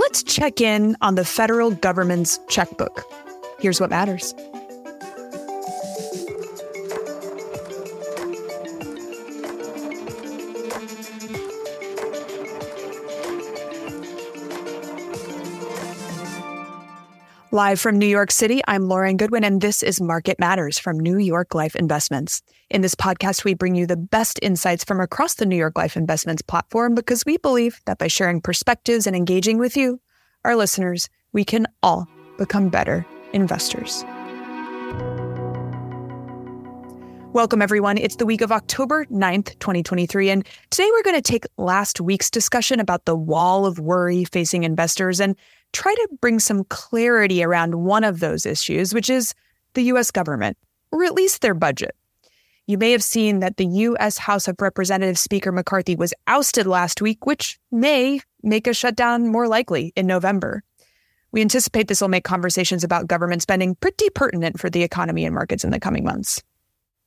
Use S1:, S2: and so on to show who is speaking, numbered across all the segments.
S1: let's check in on the federal government's checkbook. Here's what matters. Live from New York City, I'm Lauren Goodwin, and this is Market Matters from New York Life Investments. In this podcast, we bring you the best insights from across the New York Life Investments platform because we believe that by sharing perspectives and engaging with you, our listeners, we can all become better investors. Welcome, everyone. It's the week of October 9th, 2023. And today we're going to take last week's discussion about the wall of worry facing investors and try to bring some clarity around one of those issues, which is the US government, or at least their budget. You may have seen that the U.S. House of Representatives Speaker McCarthy was ousted last week, which may make a shutdown more likely in November. We anticipate this will make conversations about government spending pretty pertinent for the economy and markets in the coming months.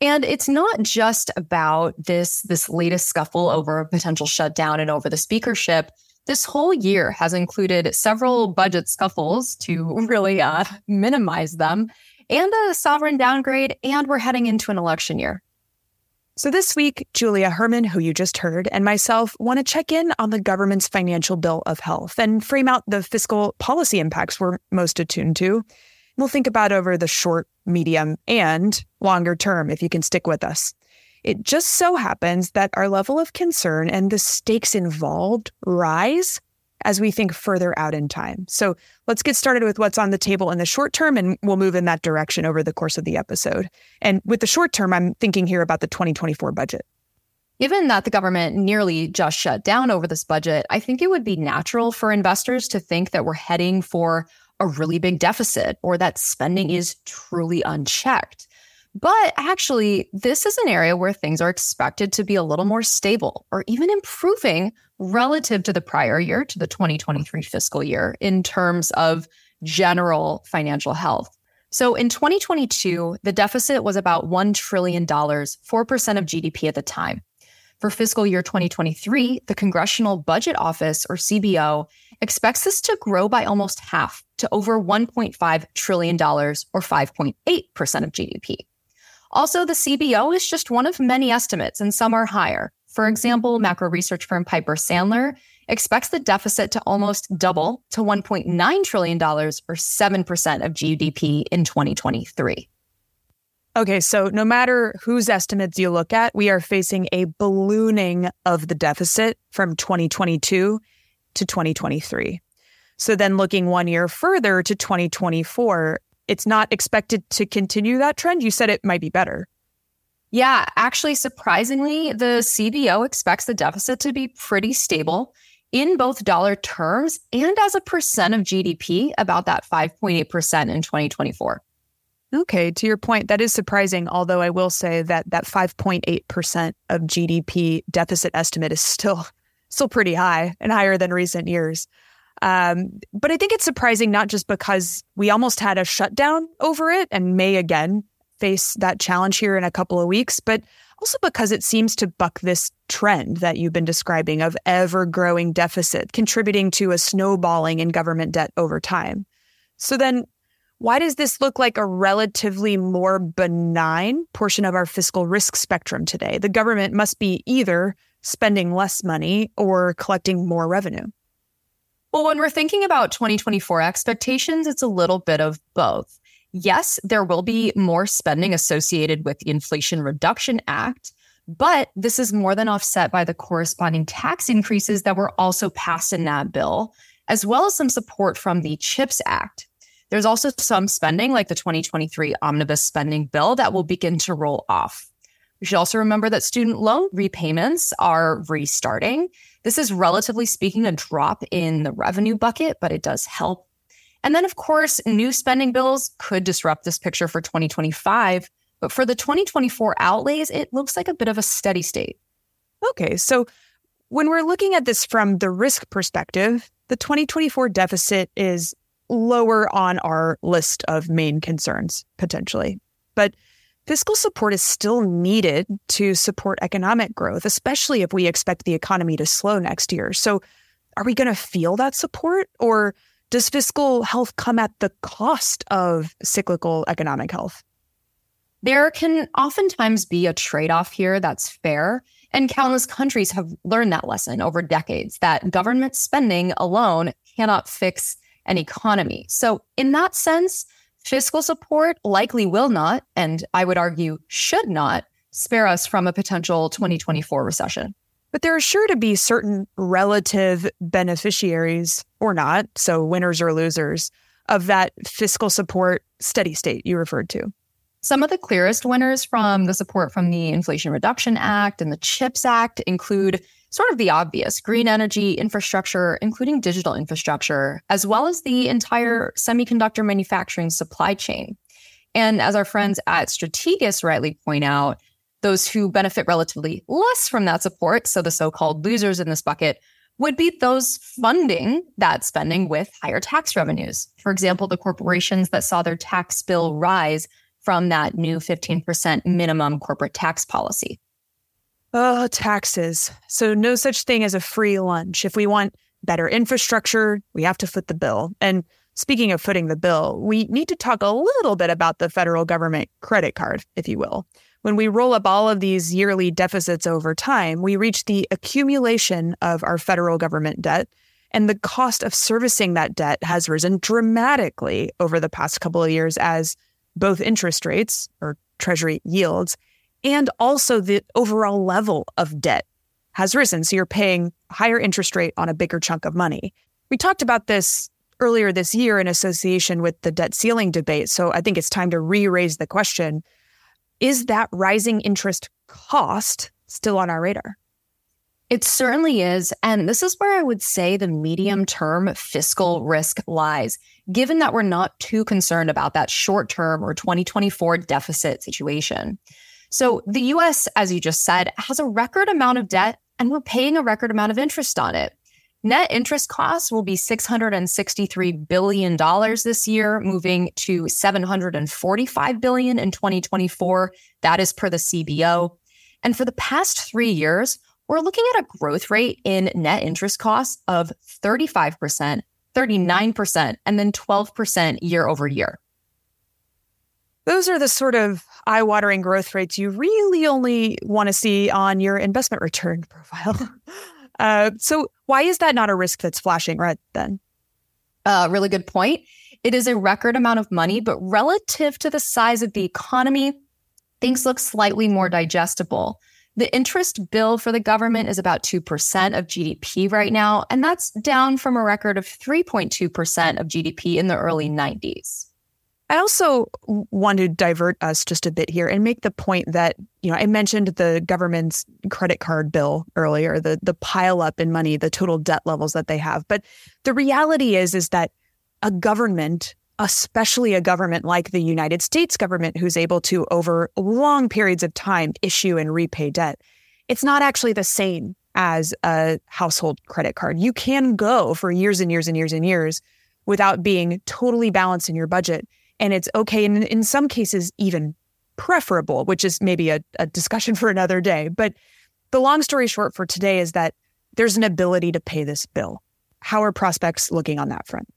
S2: And it's not just about this this latest scuffle over a potential shutdown and over the speakership. This whole year has included several budget scuffles to really uh, minimize them, and a sovereign downgrade, and we're heading into an election year.
S1: So, this week, Julia Hermann, who you just heard, and myself want to check in on the government's financial bill of health and frame out the fiscal policy impacts we're most attuned to. We'll think about over the short, medium, and longer term if you can stick with us. It just so happens that our level of concern and the stakes involved rise as we think further out in time. So let's get started with what's on the table in the short term, and we'll move in that direction over the course of the episode. And with the short term, I'm thinking here about the 2024 budget.
S2: Given that the government nearly just shut down over this budget, I think it would be natural for investors to think that we're heading for a really big deficit or that spending is truly unchecked. But actually, this is an area where things are expected to be a little more stable or even improving relative to the prior year, to the 2023 fiscal year, in terms of general financial health. So in 2022, the deficit was about $1 trillion, 4% of GDP at the time. For fiscal year 2023, the Congressional Budget Office, or CBO, expects this to grow by almost half to over $1.5 trillion, or 5.8% of GDP. Also, the CBO is just one of many estimates, and some are higher. For example, macro research firm Piper Sandler expects the deficit to almost double to $1.9 trillion, or 7% of GDP in 2023.
S1: Okay, so no matter whose estimates you look at, we are facing a ballooning of the deficit from 2022 to 2023. So then looking one year further to 2024, it's not expected to continue that trend. You said it might be better.
S2: Yeah, actually, surprisingly, the CBO expects the deficit to be pretty stable in both dollar terms and as a percent of GDP, about that 5.8% in 2024.
S1: Okay, to your point, that is surprising. Although I will say that that 5.8% of GDP deficit estimate is still still pretty high and higher than recent years. Um, but I think it's surprising not just because we almost had a shutdown over it and may again face that challenge here in a couple of weeks, but also because it seems to buck this trend that you've been describing of ever growing deficit, contributing to a snowballing in government debt over time. So then, why does this look like a relatively more benign portion of our fiscal risk spectrum today? The government must be either spending less money or collecting more revenue.
S2: Well, when we're thinking about 2024 expectations, it's a little bit of both. Yes, there will be more spending associated with the Inflation Reduction Act, but this is more than offset by the corresponding tax increases that were also passed in that bill, as well as some support from the CHIPS Act. There's also some spending, like the 2023 omnibus spending bill, that will begin to roll off. We should also remember that student loan repayments are restarting. This is relatively speaking a drop in the revenue bucket, but it does help. And then, of course, new spending bills could disrupt this picture for 2025. But for the 2024 outlays, it looks like a bit of a steady state.
S1: Okay. So when we're looking at this from the risk perspective, the 2024 deficit is lower on our list of main concerns potentially. But fiscal support is still needed to support economic growth, especially if we expect the economy to slow next year. So, are we going to feel that support or does fiscal health come at the cost of cyclical economic health?
S2: There can oftentimes be a trade off here that's fair. And countless countries have learned that lesson over decades that government spending alone cannot fix an economy. So, in that sense, fiscal support likely will not, and I would argue should not, spare us from a potential 2024 recession.
S1: But there are sure to be certain relative beneficiaries or not, so winners or losers, of that fiscal support steady state you referred to.
S2: Some of the clearest winners from the support from the Inflation Reduction Act and the CHIPS Act include sort of the obvious green energy infrastructure, including digital infrastructure, as well as the entire semiconductor manufacturing supply chain. And as our friends at Strategas rightly point out, those who benefit relatively less from that support, so the so called losers in this bucket, would be those funding that spending with higher tax revenues. For example, the corporations that saw their tax bill rise from that new 15% minimum corporate tax policy.
S1: Oh, taxes. So, no such thing as a free lunch. If we want better infrastructure, we have to foot the bill. And speaking of footing the bill, we need to talk a little bit about the federal government credit card, if you will. When we roll up all of these yearly deficits over time, we reach the accumulation of our federal government debt. And the cost of servicing that debt has risen dramatically over the past couple of years as both interest rates or treasury yields and also the overall level of debt has risen. So you're paying higher interest rate on a bigger chunk of money. We talked about this earlier this year in association with the debt ceiling debate. So I think it's time to re raise the question is that rising interest cost still on our radar?
S2: It certainly is. And this is where I would say the medium term fiscal risk lies, given that we're not too concerned about that short term or 2024 deficit situation. So the US, as you just said, has a record amount of debt and we're paying a record amount of interest on it. Net interest costs will be $663 billion this year, moving to 745 billion in 2024. That is per the CBO. And for the past three years, we're looking at a growth rate in net interest costs of 35%, 39%, and then 12% year over year.
S1: Those are the sort of eye watering growth rates you really only want to see on your investment return profile. uh, so, why is that not a risk that's flashing red then?
S2: Uh, really good point. It is a record amount of money, but relative to the size of the economy, things look slightly more digestible. The interest bill for the government is about 2% of GDP right now, and that's down from a record of 3.2% of GDP in the early 90s.
S1: I also want to divert us just a bit here and make the point that, you know, I mentioned the government's credit card bill earlier, the the pile up in money, the total debt levels that they have. But the reality is is that a government especially a government like the United States government, who's able to, over long periods of time, issue and repay debt, it's not actually the same as a household credit card. You can go for years and years and years and years without being totally balanced in your budget. And it's okay. And in some cases, even preferable, which is maybe a, a discussion for another day. But the long story short for today is that there's an ability to pay this bill. How are prospects looking on that front?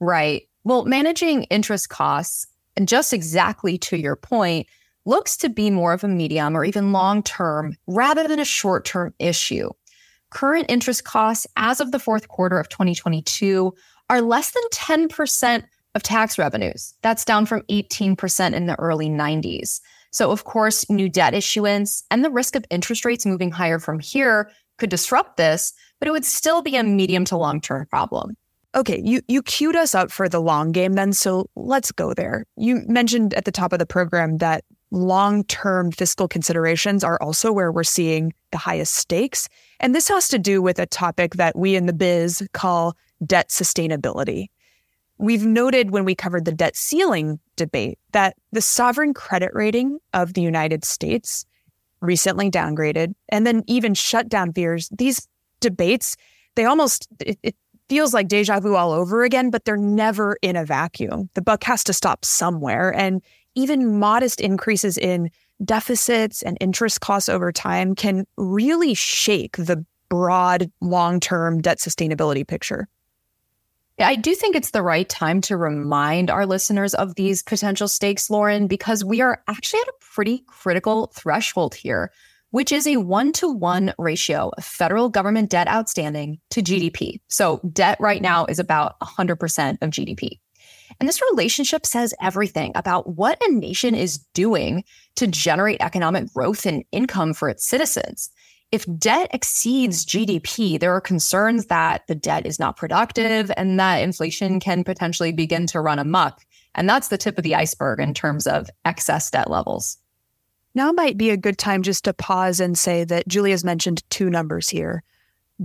S2: Right. Well, managing interest costs, and just exactly to your point, looks to be more of a medium or even long term rather than a short term issue. Current interest costs as of the fourth quarter of 2022 are less than 10% of tax revenues. That's down from 18% in the early 90s. So, of course, new debt issuance and the risk of interest rates moving higher from here could disrupt this, but it would still be a medium to long term problem.
S1: Okay, you you queued us up for the long game then, so let's go there. You mentioned at the top of the program that long-term fiscal considerations are also where we're seeing the highest stakes, and this has to do with a topic that we in the biz call debt sustainability. We've noted when we covered the debt ceiling debate that the sovereign credit rating of the United States recently downgraded and then even shut down fears. These debates, they almost it, it feels like deja vu all over again, but they're never in a vacuum. The buck has to stop somewhere. And even modest increases in deficits and interest costs over time can really shake the broad long term debt sustainability picture.
S2: I do think it's the right time to remind our listeners of these potential stakes, Lauren, because we are actually at a pretty critical threshold here, which is a one to one ratio of federal government debt outstanding to GDP. So, debt right now is about 100% of GDP. And this relationship says everything about what a nation is doing to generate economic growth and income for its citizens if debt exceeds GDP, there are concerns that the debt is not productive and that inflation can potentially begin to run amok. And that's the tip of the iceberg in terms of excess debt levels.
S1: Now might be a good time just to pause and say that Julia's mentioned two numbers here.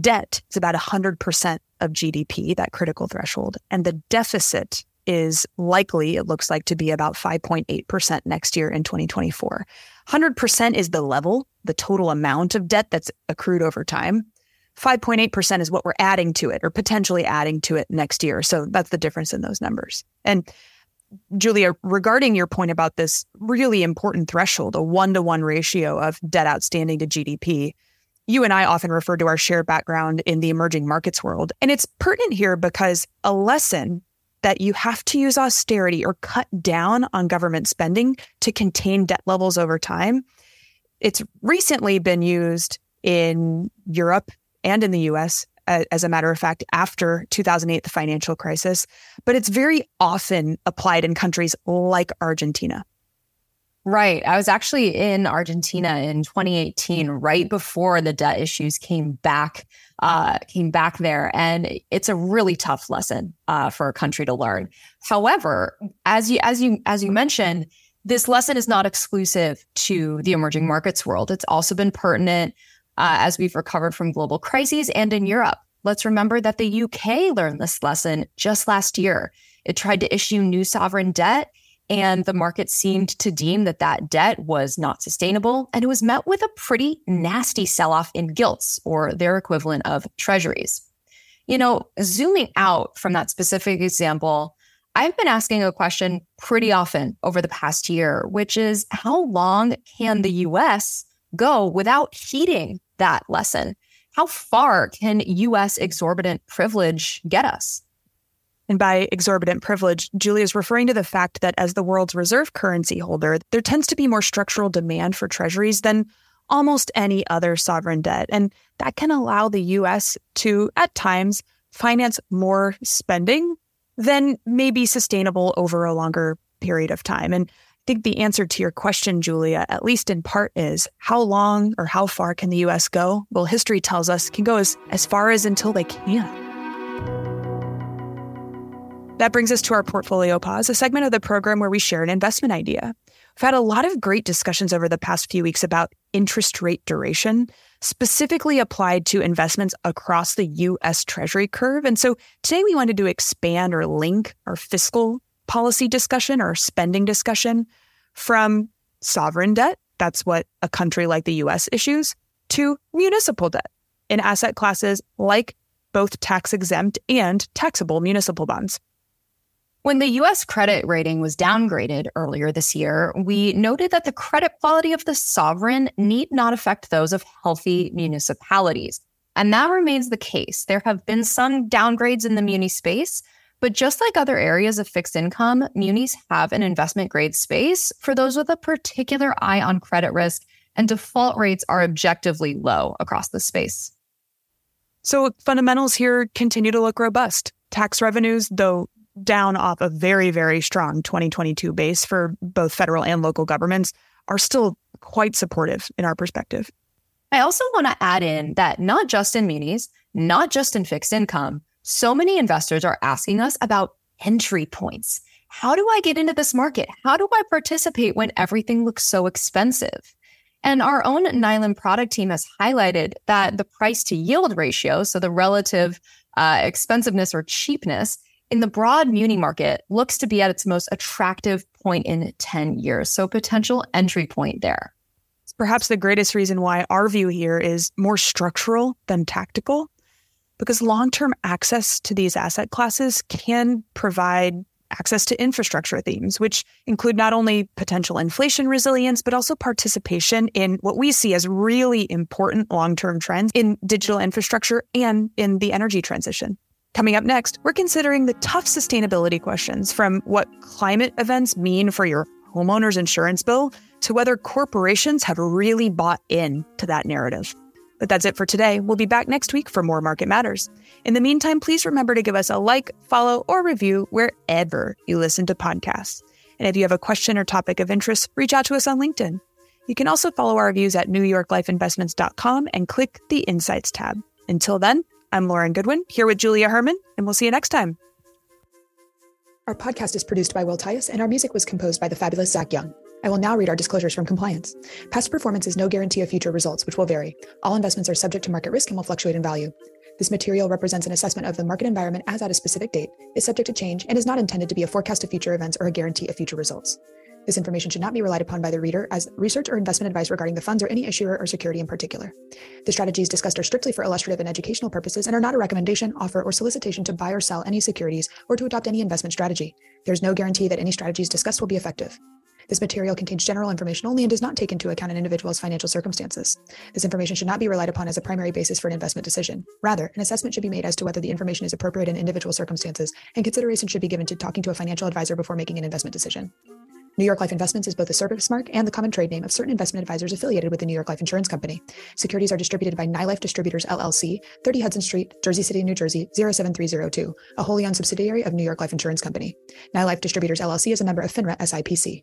S1: Debt is about 100% of GDP, that critical threshold, and the deficit is likely, it looks like, to be about 5.8% next year in 2024. 100% is the level, the total amount of debt that's accrued over time. 5.8% is what we're adding to it or potentially adding to it next year. So that's the difference in those numbers. And Julia, regarding your point about this really important threshold, a one to one ratio of debt outstanding to GDP, you and I often refer to our shared background in the emerging markets world. And it's pertinent here because a lesson that you have to use austerity or cut down on government spending to contain debt levels over time. It's recently been used in Europe and in the US, as a matter of fact, after 2008, the financial crisis, but it's very often applied in countries like Argentina.
S2: Right. I was actually in Argentina in 2018, right before the debt issues came back uh, came back there, and it's a really tough lesson uh, for a country to learn. However, as you as you as you mentioned, this lesson is not exclusive to the emerging markets world. It's also been pertinent uh, as we've recovered from global crises and in Europe. Let's remember that the UK learned this lesson just last year. It tried to issue new sovereign debt and the market seemed to deem that that debt was not sustainable. And it was met with a pretty nasty sell off in gilts or their equivalent of treasuries. You know, zooming out from that specific example, I've been asking a question pretty often over the past year, which is how long can the US go without heeding that lesson? How far can US exorbitant privilege get us?
S1: And by exorbitant privilege, Julia is referring to the fact that as the world's reserve currency holder, there tends to be more structural demand for treasuries than almost any other sovereign debt. And that can allow the US to, at times, finance more spending than may be sustainable over a longer period of time. And I think the answer to your question, Julia, at least in part, is how long or how far can the US go? Well, history tells us can go as, as far as until they can. That brings us to our portfolio pause, a segment of the program where we share an investment idea. We've had a lot of great discussions over the past few weeks about interest rate duration, specifically applied to investments across the US Treasury curve. And so today we wanted to expand or link our fiscal policy discussion or spending discussion from sovereign debt, that's what a country like the US issues, to municipal debt in asset classes like both tax exempt and taxable municipal bonds.
S2: When the US credit rating was downgraded earlier this year, we noted that the credit quality of the sovereign need not affect those of healthy municipalities. And that remains the case. There have been some downgrades in the muni space, but just like other areas of fixed income, munis have an investment grade space for those with a particular eye on credit risk, and default rates are objectively low across the space.
S1: So fundamentals here continue to look robust. Tax revenues, though down off a very, very strong 2022 base for both federal and local governments, are still quite supportive in our perspective.
S2: I also want to add in that not just in munis, not just in fixed income, so many investors are asking us about entry points. How do I get into this market? How do I participate when everything looks so expensive? And our own NYLIM product team has highlighted that the price to yield ratio, so the relative uh, expensiveness or cheapness, in the broad muni market looks to be at its most attractive point in 10 years. So potential entry point there.
S1: It's perhaps the greatest reason why our view here is more structural than tactical, because long term access to these asset classes can provide access to infrastructure themes, which include not only potential inflation resilience, but also participation in what we see as really important long term trends in digital infrastructure and in the energy transition. Coming up next, we're considering the tough sustainability questions from what climate events mean for your homeowner's insurance bill to whether corporations have really bought in to that narrative. But that's it for today. We'll be back next week for more Market Matters. In the meantime, please remember to give us a like, follow, or review wherever you listen to podcasts. And if you have a question or topic of interest, reach out to us on LinkedIn. You can also follow our views at newyorklifeinvestments.com and click the Insights tab. Until then, I'm Lauren Goodwin here with Julia Hermann, and we'll see you next time.
S3: Our podcast is produced by Will Tias, and our music was composed by the fabulous Zach Young. I will now read our disclosures from compliance. Past performance is no guarantee of future results, which will vary. All investments are subject to market risk and will fluctuate in value. This material represents an assessment of the market environment as at a specific date, is subject to change, and is not intended to be a forecast of future events or a guarantee of future results. This information should not be relied upon by the reader as research or investment advice regarding the funds or any issuer or security in particular. The strategies discussed are strictly for illustrative and educational purposes and are not a recommendation, offer, or solicitation to buy or sell any securities or to adopt any investment strategy. There is no guarantee that any strategies discussed will be effective. This material contains general information only and does not take into account an individual's financial circumstances. This information should not be relied upon as a primary basis for an investment decision. Rather, an assessment should be made as to whether the information is appropriate in individual circumstances, and consideration should be given to talking to a financial advisor before making an investment decision. New York Life Investments is both a service mark and the common trade name of certain investment advisors affiliated with the New York Life Insurance Company. Securities are distributed by NyLife Distributors LLC, 30 Hudson Street, Jersey City, New Jersey 07302, a wholly owned subsidiary of New York Life Insurance Company. NyLife Distributors LLC is a member of FINRA SIPC.